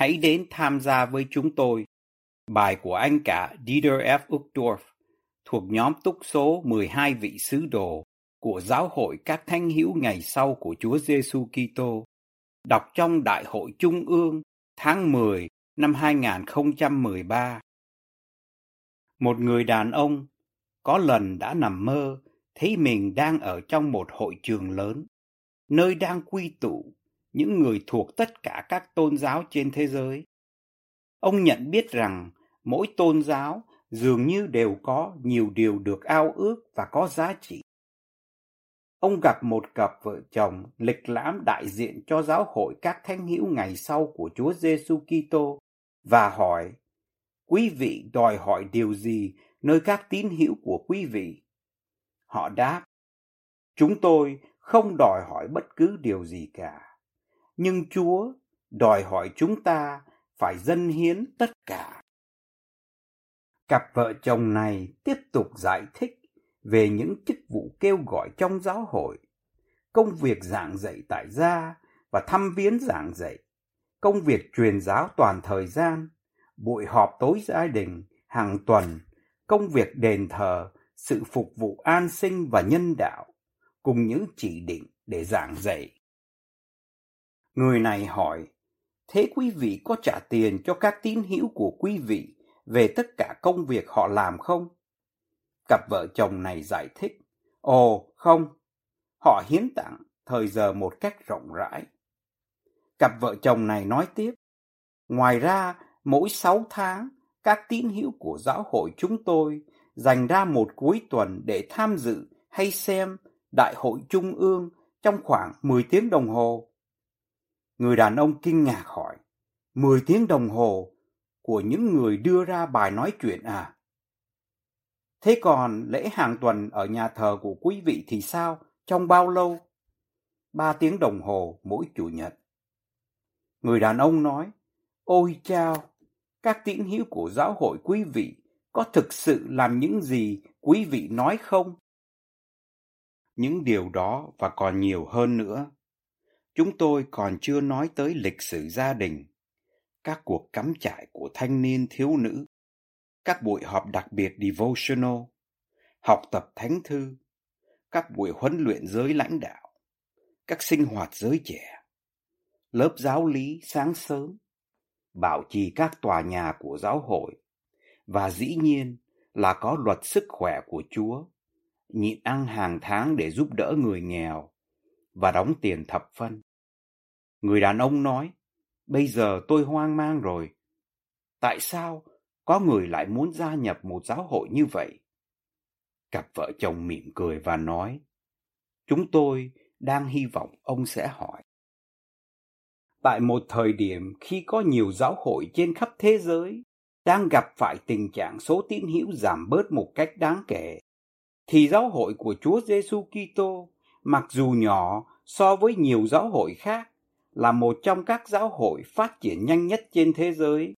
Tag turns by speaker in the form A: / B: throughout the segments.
A: Hãy đến tham gia với chúng tôi. Bài của anh cả Dieter F. Uchtdorf thuộc nhóm túc số 12 vị sứ đồ của Giáo hội các thánh hữu ngày sau của Chúa Giêsu Kitô, đọc trong Đại hội Trung ương tháng 10 năm 2013. Một người đàn ông có lần đã nằm mơ thấy mình đang ở trong một hội trường lớn, nơi đang quy tụ những người thuộc tất cả các tôn giáo trên thế giới. Ông nhận biết rằng mỗi tôn giáo dường như đều có nhiều điều được ao ước và có giá trị. Ông gặp một cặp vợ chồng lịch lãm đại diện cho giáo hội các thánh hữu ngày sau của Chúa Giêsu Kitô và hỏi: Quý vị đòi hỏi điều gì nơi các tín hữu của quý vị? Họ đáp: Chúng tôi không đòi hỏi bất cứ điều gì cả nhưng Chúa đòi hỏi chúng ta phải dâng hiến tất cả. Cặp vợ chồng này tiếp tục giải thích về những chức vụ kêu gọi trong giáo hội, công việc giảng dạy tại gia và thăm viếng giảng dạy, công việc truyền giáo toàn thời gian, buổi họp tối gia đình hàng tuần, công việc đền thờ, sự phục vụ an sinh và nhân đạo, cùng những chỉ định để giảng dạy. Người này hỏi, thế quý vị có trả tiền cho các tín hữu của quý vị về tất cả công việc họ làm không? Cặp vợ chồng này giải thích, ồ không, họ hiến tặng thời giờ một cách rộng rãi. Cặp vợ chồng này nói tiếp, ngoài ra mỗi sáu tháng các tín hữu của giáo hội chúng tôi dành ra một cuối tuần để tham dự hay xem đại hội trung ương trong khoảng 10 tiếng đồng hồ. Người đàn ông kinh ngạc hỏi, mười tiếng đồng hồ của những người đưa ra bài nói chuyện à? Thế còn lễ hàng tuần ở nhà thờ của quý vị thì sao? Trong bao lâu? Ba tiếng đồng hồ mỗi chủ nhật. Người đàn ông nói, ôi chao, các tín hữu của giáo hội quý vị có thực sự làm những gì quý vị nói không? Những điều đó và còn nhiều hơn nữa Chúng tôi còn chưa nói tới lịch sử gia đình, các cuộc cắm trại của thanh niên thiếu nữ, các buổi họp đặc biệt devotional, học tập thánh thư, các buổi huấn luyện giới lãnh đạo, các sinh hoạt giới trẻ, lớp giáo lý sáng sớm, bảo trì các tòa nhà của giáo hội, và dĩ nhiên là có luật sức khỏe của Chúa, nhịn ăn hàng tháng để giúp đỡ người nghèo và đóng tiền thập phân. Người đàn ông nói, bây giờ tôi hoang mang rồi. Tại sao có người lại muốn gia nhập một giáo hội như vậy? Cặp vợ chồng mỉm cười và nói, chúng tôi đang hy vọng ông sẽ hỏi. Tại một thời điểm khi có nhiều giáo hội trên khắp thế giới đang gặp phải tình trạng số tín hữu giảm bớt một cách đáng kể, thì giáo hội của Chúa Giêsu Kitô, mặc dù nhỏ so với nhiều giáo hội khác, là một trong các giáo hội phát triển nhanh nhất trên thế giới.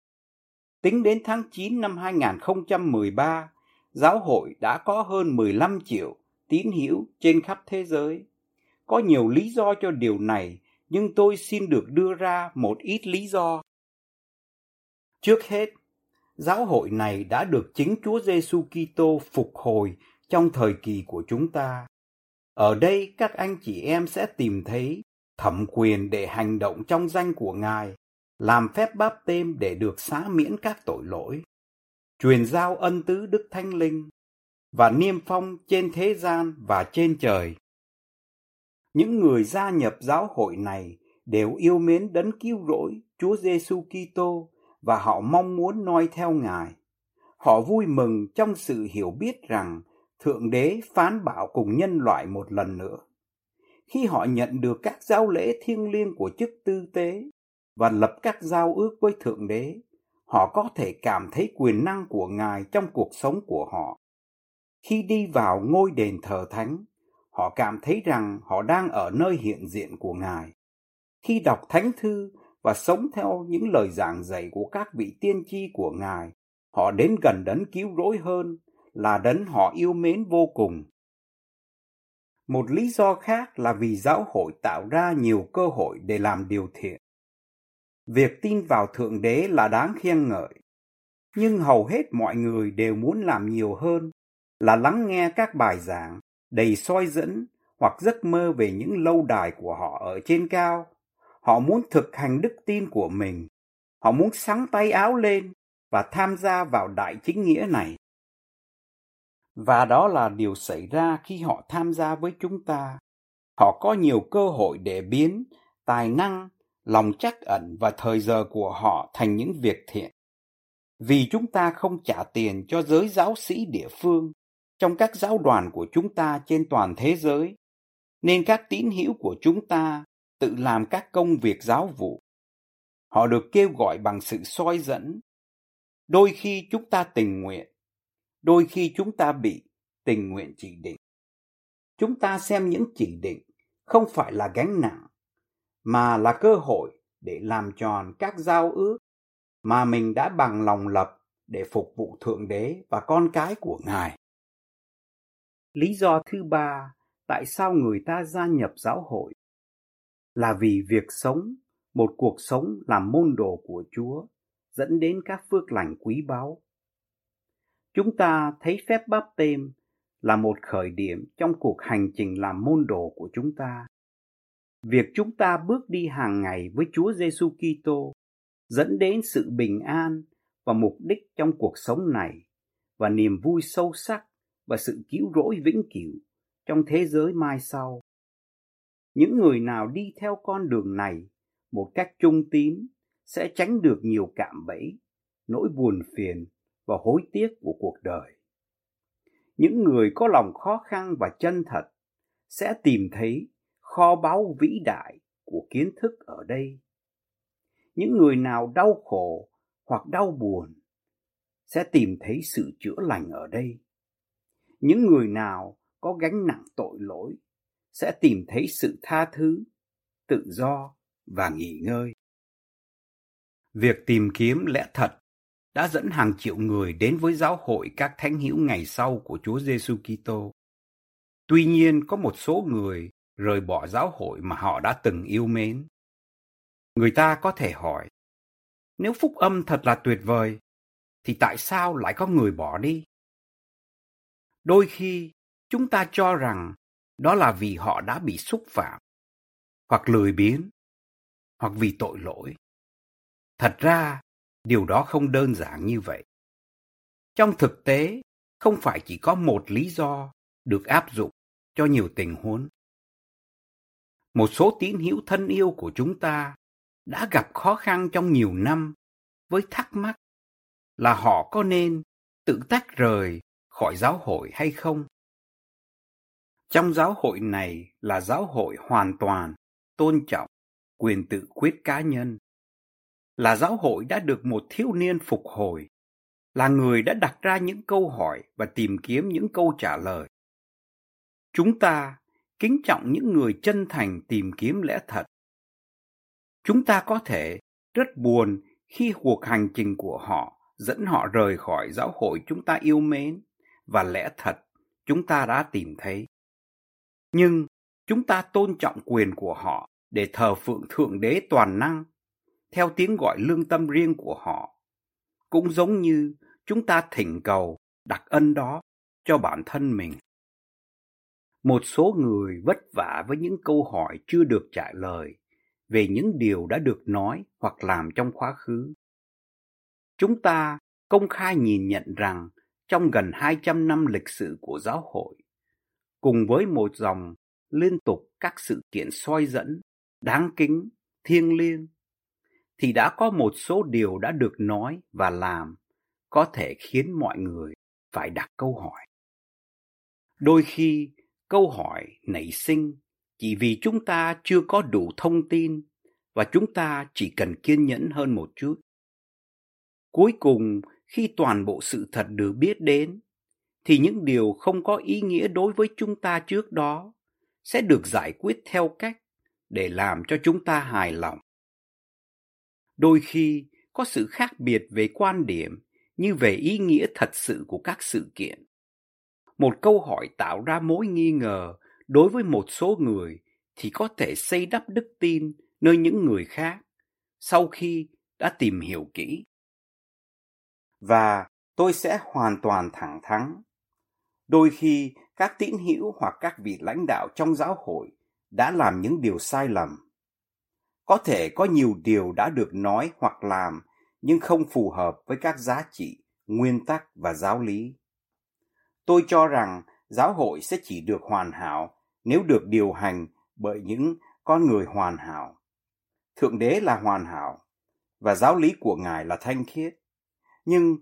A: Tính đến tháng 9 năm 2013, giáo hội đã có hơn 15 triệu tín hữu trên khắp thế giới. Có nhiều lý do cho điều này, nhưng tôi xin được đưa ra một ít lý do. Trước hết, giáo hội này đã được chính Chúa Giêsu Kitô phục hồi trong thời kỳ của chúng ta. Ở đây các anh chị em sẽ tìm thấy thẩm quyền để hành động trong danh của Ngài, làm phép báp têm để được xá miễn các tội lỗi, truyền giao ân tứ Đức Thánh Linh và niêm phong trên thế gian và trên trời. Những người gia nhập giáo hội này đều yêu mến đấng cứu rỗi Chúa Giêsu Kitô và họ mong muốn noi theo Ngài. Họ vui mừng trong sự hiểu biết rằng Thượng Đế phán bảo cùng nhân loại một lần nữa khi họ nhận được các giáo lễ thiêng liêng của chức tư tế và lập các giao ước với Thượng Đế, họ có thể cảm thấy quyền năng của Ngài trong cuộc sống của họ. Khi đi vào ngôi đền thờ thánh, họ cảm thấy rằng họ đang ở nơi hiện diện của Ngài. Khi đọc thánh thư và sống theo những lời giảng dạy của các vị tiên tri của Ngài, họ đến gần đấng cứu rỗi hơn là đấng họ yêu mến vô cùng. Một lý do khác là vì giáo hội tạo ra nhiều cơ hội để làm điều thiện. Việc tin vào Thượng Đế là đáng khen ngợi, nhưng hầu hết mọi người đều muốn làm nhiều hơn là lắng nghe các bài giảng đầy soi dẫn hoặc giấc mơ về những lâu đài của họ ở trên cao. Họ muốn thực hành đức tin của mình. Họ muốn sáng tay áo lên và tham gia vào đại chính nghĩa này. Và đó là điều xảy ra khi họ tham gia với chúng ta. Họ có nhiều cơ hội để biến tài năng, lòng chắc ẩn và thời giờ của họ thành những việc thiện. Vì chúng ta không trả tiền cho giới giáo sĩ địa phương trong các giáo đoàn của chúng ta trên toàn thế giới, nên các tín hữu của chúng ta tự làm các công việc giáo vụ. Họ được kêu gọi bằng sự soi dẫn. Đôi khi chúng ta tình nguyện, đôi khi chúng ta bị tình nguyện chỉ định. Chúng ta xem những chỉ định không phải là gánh nặng, mà là cơ hội để làm tròn các giao ước mà mình đã bằng lòng lập để phục vụ Thượng Đế và con cái của Ngài. Lý do thứ ba tại sao người ta gia nhập giáo hội là vì việc sống một cuộc sống làm môn đồ của Chúa dẫn đến các phước lành quý báu. Chúng ta thấy phép báp têm là một khởi điểm trong cuộc hành trình làm môn đồ của chúng ta. Việc chúng ta bước đi hàng ngày với Chúa Giêsu Kitô dẫn đến sự bình an và mục đích trong cuộc sống này và niềm vui sâu sắc và sự cứu rỗi vĩnh cửu trong thế giới mai sau. Những người nào đi theo con đường này một cách trung tín sẽ tránh được nhiều cạm bẫy, nỗi buồn phiền và hối tiếc của cuộc đời. Những người có lòng khó khăn và chân thật sẽ tìm thấy kho báu vĩ đại của kiến thức ở đây. Những người nào đau khổ hoặc đau buồn sẽ tìm thấy sự chữa lành ở đây. Những người nào có gánh nặng tội lỗi sẽ tìm thấy sự tha thứ, tự do và nghỉ ngơi. Việc tìm kiếm lẽ thật đã dẫn hàng triệu người đến với giáo hội các thánh hữu ngày sau của Chúa Giêsu Kitô. Tuy nhiên có một số người rời bỏ giáo hội mà họ đã từng yêu mến. Người ta có thể hỏi, nếu phúc âm thật là tuyệt vời, thì tại sao lại có người bỏ đi? Đôi khi chúng ta cho rằng đó là vì họ đã bị xúc phạm, hoặc lười biếng, hoặc vì tội lỗi. Thật ra, điều đó không đơn giản như vậy. Trong thực tế, không phải chỉ có một lý do được áp dụng cho nhiều tình huống. Một số tín hữu thân yêu của chúng ta đã gặp khó khăn trong nhiều năm với thắc mắc là họ có nên tự tách rời khỏi giáo hội hay không? Trong giáo hội này là giáo hội hoàn toàn tôn trọng quyền tự quyết cá nhân. Là giáo hội đã được một thiếu niên phục hồi, là người đã đặt ra những câu hỏi và tìm kiếm những câu trả lời. Chúng ta kính trọng những người chân thành tìm kiếm lẽ thật. Chúng ta có thể rất buồn khi cuộc hành trình của họ dẫn họ rời khỏi giáo hội chúng ta yêu mến và lẽ thật chúng ta đã tìm thấy. Nhưng chúng ta tôn trọng quyền của họ để thờ phượng Thượng Đế toàn năng, theo tiếng gọi lương tâm riêng của họ. Cũng giống như chúng ta thỉnh cầu đặc ân đó cho bản thân mình. Một số người vất vả với những câu hỏi chưa được trả lời về những điều đã được nói hoặc làm trong quá khứ. Chúng ta công khai nhìn nhận rằng trong gần 200 năm lịch sử của giáo hội, cùng với một dòng liên tục các sự kiện soi dẫn, đáng kính, thiêng liêng, thì đã có một số điều đã được nói và làm có thể khiến mọi người phải đặt câu hỏi. Đôi khi câu hỏi nảy sinh chỉ vì chúng ta chưa có đủ thông tin và chúng ta chỉ cần kiên nhẫn hơn một chút. Cuối cùng, khi toàn bộ sự thật được biết đến, thì những điều không có ý nghĩa đối với chúng ta trước đó sẽ được giải quyết theo cách để làm cho chúng ta hài lòng. Đôi khi có sự khác biệt về quan điểm như về ý nghĩa thật sự của các sự kiện. Một câu hỏi tạo ra mối nghi ngờ đối với một số người thì có thể xây đắp đức tin nơi những người khác sau khi đã tìm hiểu kỹ. Và tôi sẽ hoàn toàn thẳng thắn. Đôi khi, các tín hữu hoặc các vị lãnh đạo trong giáo hội đã làm những điều sai lầm. Có thể có nhiều điều đã được nói hoặc làm nhưng không phù hợp với các giá trị, nguyên tắc và giáo lý. Tôi cho rằng giáo hội sẽ chỉ được hoàn hảo nếu được điều hành bởi những con người hoàn hảo. Thượng đế là hoàn hảo và giáo lý của Ngài là thanh khiết. Nhưng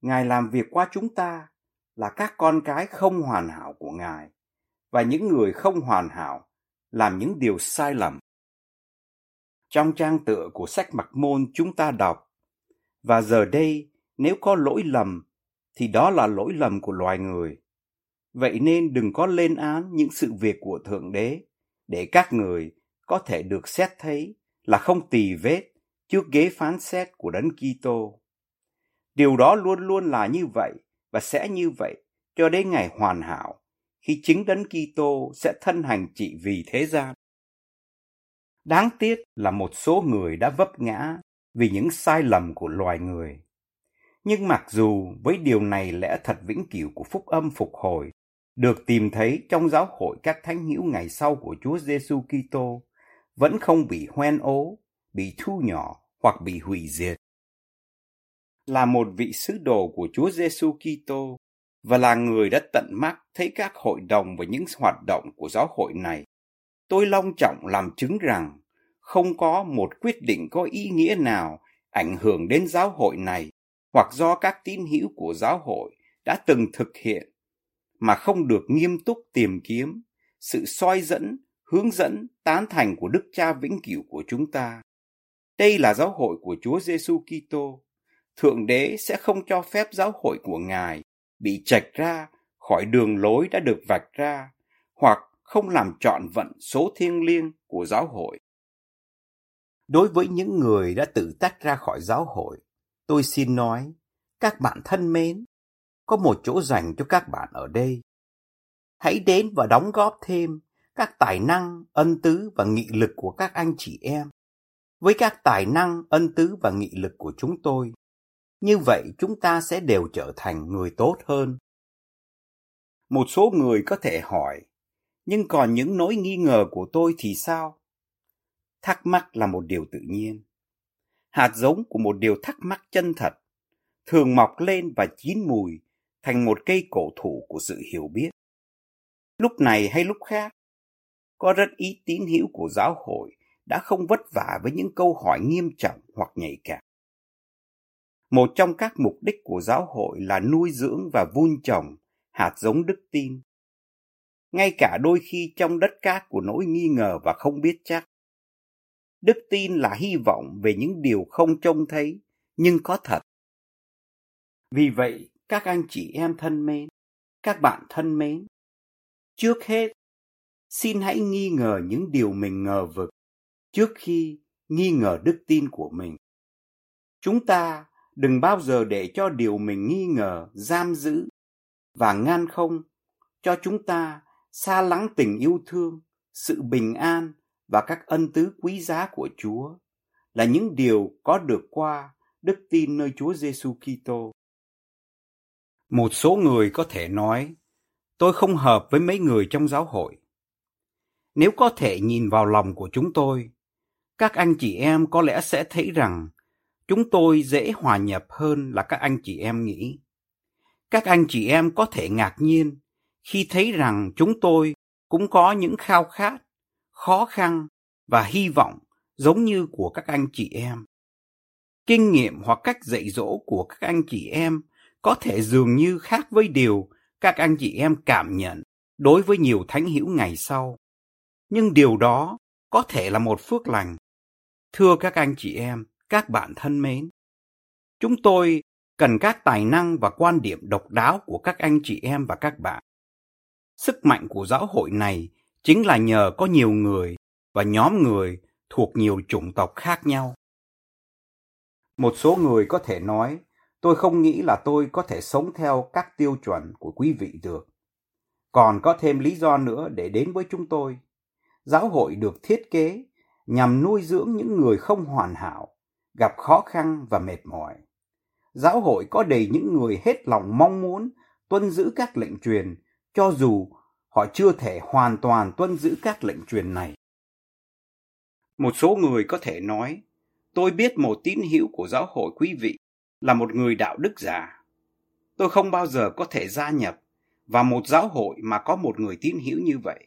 A: Ngài làm việc qua chúng ta là các con cái không hoàn hảo của Ngài và những người không hoàn hảo làm những điều sai lầm. Trong trang tựa của sách mặc môn chúng ta đọc và giờ đây, nếu có lỗi lầm, thì đó là lỗi lầm của loài người. Vậy nên đừng có lên án những sự việc của Thượng Đế, để các người có thể được xét thấy là không tỳ vết trước ghế phán xét của Đấng Kitô. Điều đó luôn luôn là như vậy và sẽ như vậy cho đến ngày hoàn hảo, khi chính Đấng Kitô sẽ thân hành trị vì thế gian. Đáng tiếc là một số người đã vấp ngã vì những sai lầm của loài người. Nhưng mặc dù với điều này lẽ thật vĩnh cửu của phúc âm phục hồi được tìm thấy trong giáo hội các thánh hữu ngày sau của Chúa Giêsu Kitô vẫn không bị hoen ố, bị thu nhỏ hoặc bị hủy diệt. Là một vị sứ đồ của Chúa Giêsu Kitô và là người đã tận mắt thấy các hội đồng và những hoạt động của giáo hội này, tôi long trọng làm chứng rằng không có một quyết định có ý nghĩa nào ảnh hưởng đến giáo hội này hoặc do các tín hữu của giáo hội đã từng thực hiện mà không được nghiêm túc tìm kiếm sự soi dẫn, hướng dẫn, tán thành của Đức Cha vĩnh cửu của chúng ta. Đây là giáo hội của Chúa Giêsu Kitô. Thượng đế sẽ không cho phép giáo hội của Ngài bị chạch ra khỏi đường lối đã được vạch ra hoặc không làm trọn vận số thiêng liêng của giáo hội. Đối với những người đã tự tách ra khỏi giáo hội, tôi xin nói, các bạn thân mến, có một chỗ dành cho các bạn ở đây. Hãy đến và đóng góp thêm các tài năng, ân tứ và nghị lực của các anh chị em. Với các tài năng, ân tứ và nghị lực của chúng tôi, như vậy chúng ta sẽ đều trở thành người tốt hơn. Một số người có thể hỏi, nhưng còn những nỗi nghi ngờ của tôi thì sao? Thắc mắc là một điều tự nhiên. Hạt giống của một điều thắc mắc chân thật thường mọc lên và chín mùi thành một cây cổ thụ của sự hiểu biết. Lúc này hay lúc khác, có rất ít tín hữu của giáo hội đã không vất vả với những câu hỏi nghiêm trọng hoặc nhạy cảm. Một trong các mục đích của giáo hội là nuôi dưỡng và vun trồng hạt giống đức tin. Ngay cả đôi khi trong đất cát của nỗi nghi ngờ và không biết chắc. Đức tin là hy vọng về những điều không trông thấy nhưng có thật. Vì vậy, các anh chị em thân mến, các bạn thân mến, trước hết, xin hãy nghi ngờ những điều mình ngờ vực trước khi nghi ngờ đức tin của mình. Chúng ta đừng bao giờ để cho điều mình nghi ngờ giam giữ và ngăn không cho chúng ta xa lắng tình yêu thương, sự bình an và các ân tứ quý giá của Chúa là những điều có được qua đức tin nơi Chúa Giêsu Kitô. Một số người có thể nói, tôi không hợp với mấy người trong giáo hội. Nếu có thể nhìn vào lòng của chúng tôi, các anh chị em có lẽ sẽ thấy rằng chúng tôi dễ hòa nhập hơn là các anh chị em nghĩ. Các anh chị em có thể ngạc nhiên khi thấy rằng chúng tôi cũng có những khao khát, khó khăn và hy vọng giống như của các anh chị em. Kinh nghiệm hoặc cách dạy dỗ của các anh chị em có thể dường như khác với điều các anh chị em cảm nhận đối với nhiều thánh hữu ngày sau. Nhưng điều đó có thể là một phước lành. Thưa các anh chị em, các bạn thân mến, chúng tôi cần các tài năng và quan điểm độc đáo của các anh chị em và các bạn. Sức mạnh của giáo hội này chính là nhờ có nhiều người và nhóm người thuộc nhiều chủng tộc khác nhau. Một số người có thể nói, tôi không nghĩ là tôi có thể sống theo các tiêu chuẩn của quý vị được. Còn có thêm lý do nữa để đến với chúng tôi. Giáo hội được thiết kế nhằm nuôi dưỡng những người không hoàn hảo, gặp khó khăn và mệt mỏi. Giáo hội có đầy những người hết lòng mong muốn tuân giữ các lệnh truyền, cho dù họ chưa thể hoàn toàn tuân giữ các lệnh truyền này. Một số người có thể nói, tôi biết một tín hữu của giáo hội quý vị là một người đạo đức giả. Tôi không bao giờ có thể gia nhập vào một giáo hội mà có một người tín hữu như vậy.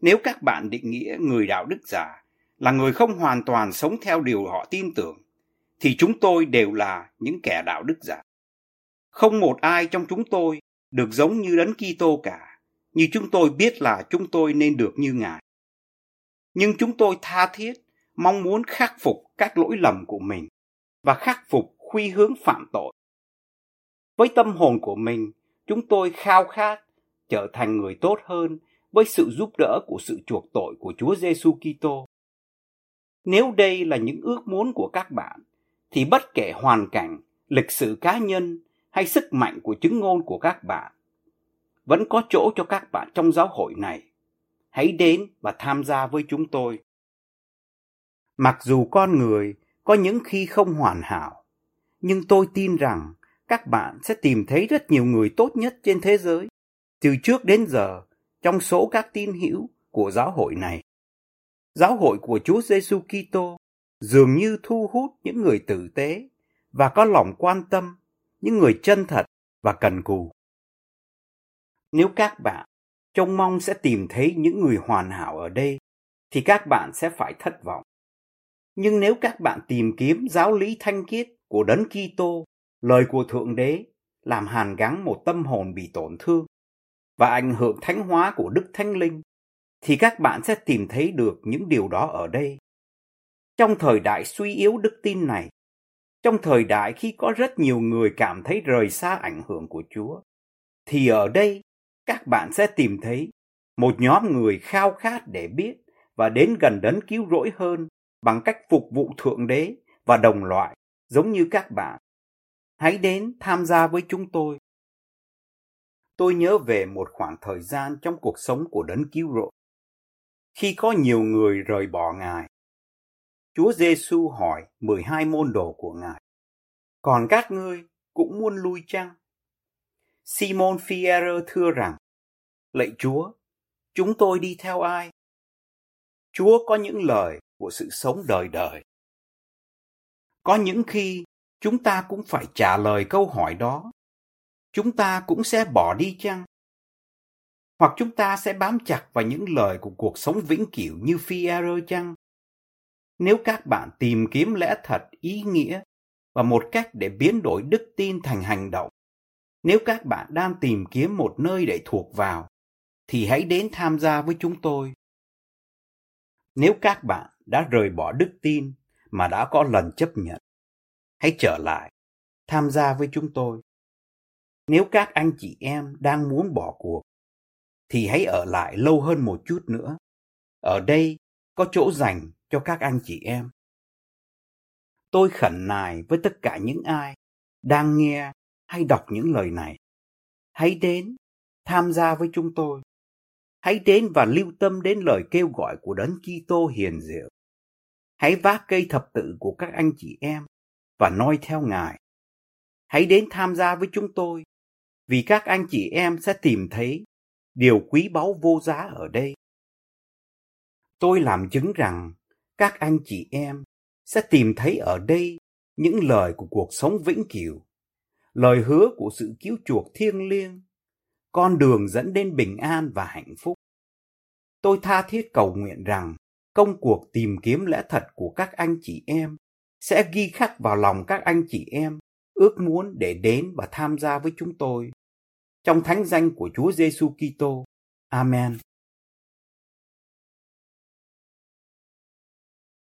A: Nếu các bạn định nghĩa người đạo đức giả là người không hoàn toàn sống theo điều họ tin tưởng, thì chúng tôi đều là những kẻ đạo đức giả. Không một ai trong chúng tôi được giống như đấng Kitô cả, như chúng tôi biết là chúng tôi nên được như Ngài. Nhưng chúng tôi tha thiết mong muốn khắc phục các lỗi lầm của mình và khắc phục khuy hướng phạm tội. Với tâm hồn của mình, chúng tôi khao khát trở thành người tốt hơn với sự giúp đỡ của sự chuộc tội của Chúa Giêsu Kitô. Nếu đây là những ước muốn của các bạn, thì bất kể hoàn cảnh, lịch sử cá nhân hay sức mạnh của chứng ngôn của các bạn, vẫn có chỗ cho các bạn trong giáo hội này. Hãy đến và tham gia với chúng tôi. Mặc dù con người có những khi không hoàn hảo, nhưng tôi tin rằng các bạn sẽ tìm thấy rất nhiều người tốt nhất trên thế giới từ trước đến giờ trong số các tín hữu của giáo hội này. Giáo hội của Chúa Giêsu Kitô dường như thu hút những người tử tế và có lòng quan tâm, những người chân thật và cần cù. Nếu các bạn trông mong sẽ tìm thấy những người hoàn hảo ở đây, thì các bạn sẽ phải thất vọng. Nhưng nếu các bạn tìm kiếm giáo lý thanh khiết của Đấng Kitô, lời của Thượng Đế làm hàn gắn một tâm hồn bị tổn thương và ảnh hưởng thánh hóa của Đức Thánh Linh, thì các bạn sẽ tìm thấy được những điều đó ở đây. Trong thời đại suy yếu đức tin này, trong thời đại khi có rất nhiều người cảm thấy rời xa ảnh hưởng của Chúa, thì ở đây các bạn sẽ tìm thấy một nhóm người khao khát để biết và đến gần đấng cứu rỗi hơn bằng cách phục vụ Thượng Đế và đồng loại giống như các bạn. Hãy đến tham gia với chúng tôi. Tôi nhớ về một khoảng thời gian trong cuộc sống của đấng cứu rỗi. Khi có nhiều người rời bỏ Ngài, Chúa Giêsu hỏi 12 môn đồ của Ngài, còn các ngươi cũng muốn lui chăng? Simon Fierro thưa rằng, lạy Chúa, chúng tôi đi theo ai? Chúa có những lời của sự sống đời đời. Có những khi chúng ta cũng phải trả lời câu hỏi đó. Chúng ta cũng sẽ bỏ đi chăng? Hoặc chúng ta sẽ bám chặt vào những lời của cuộc sống vĩnh cửu như Fierro chăng? Nếu các bạn tìm kiếm lẽ thật ý nghĩa và một cách để biến đổi đức tin thành hành động, nếu các bạn đang tìm kiếm một nơi để thuộc vào, thì hãy đến tham gia với chúng tôi. Nếu các bạn đã rời bỏ đức tin mà đã có lần chấp nhận, hãy trở lại, tham gia với chúng tôi. Nếu các anh chị em đang muốn bỏ cuộc, thì hãy ở lại lâu hơn một chút nữa. Ở đây có chỗ dành cho các anh chị em. Tôi khẩn nài với tất cả những ai đang nghe hay đọc những lời này. Hãy đến, tham gia với chúng tôi. Hãy đến và lưu tâm đến lời kêu gọi của Đấng Kitô hiền diệu. Hãy vác cây thập tự của các anh chị em và noi theo Ngài. Hãy đến tham gia với chúng tôi, vì các anh chị em sẽ tìm thấy điều quý báu vô giá ở đây. Tôi làm chứng rằng các anh chị em sẽ tìm thấy ở đây những lời của cuộc sống vĩnh cửu, lời hứa của sự cứu chuộc thiêng liêng, con đường dẫn đến bình an và hạnh phúc. Tôi tha thiết cầu nguyện rằng công cuộc tìm kiếm lẽ thật của các anh chị em sẽ ghi khắc vào lòng các anh chị em ước muốn để đến và tham gia với chúng tôi. Trong thánh danh của Chúa Giêsu Kitô. Amen.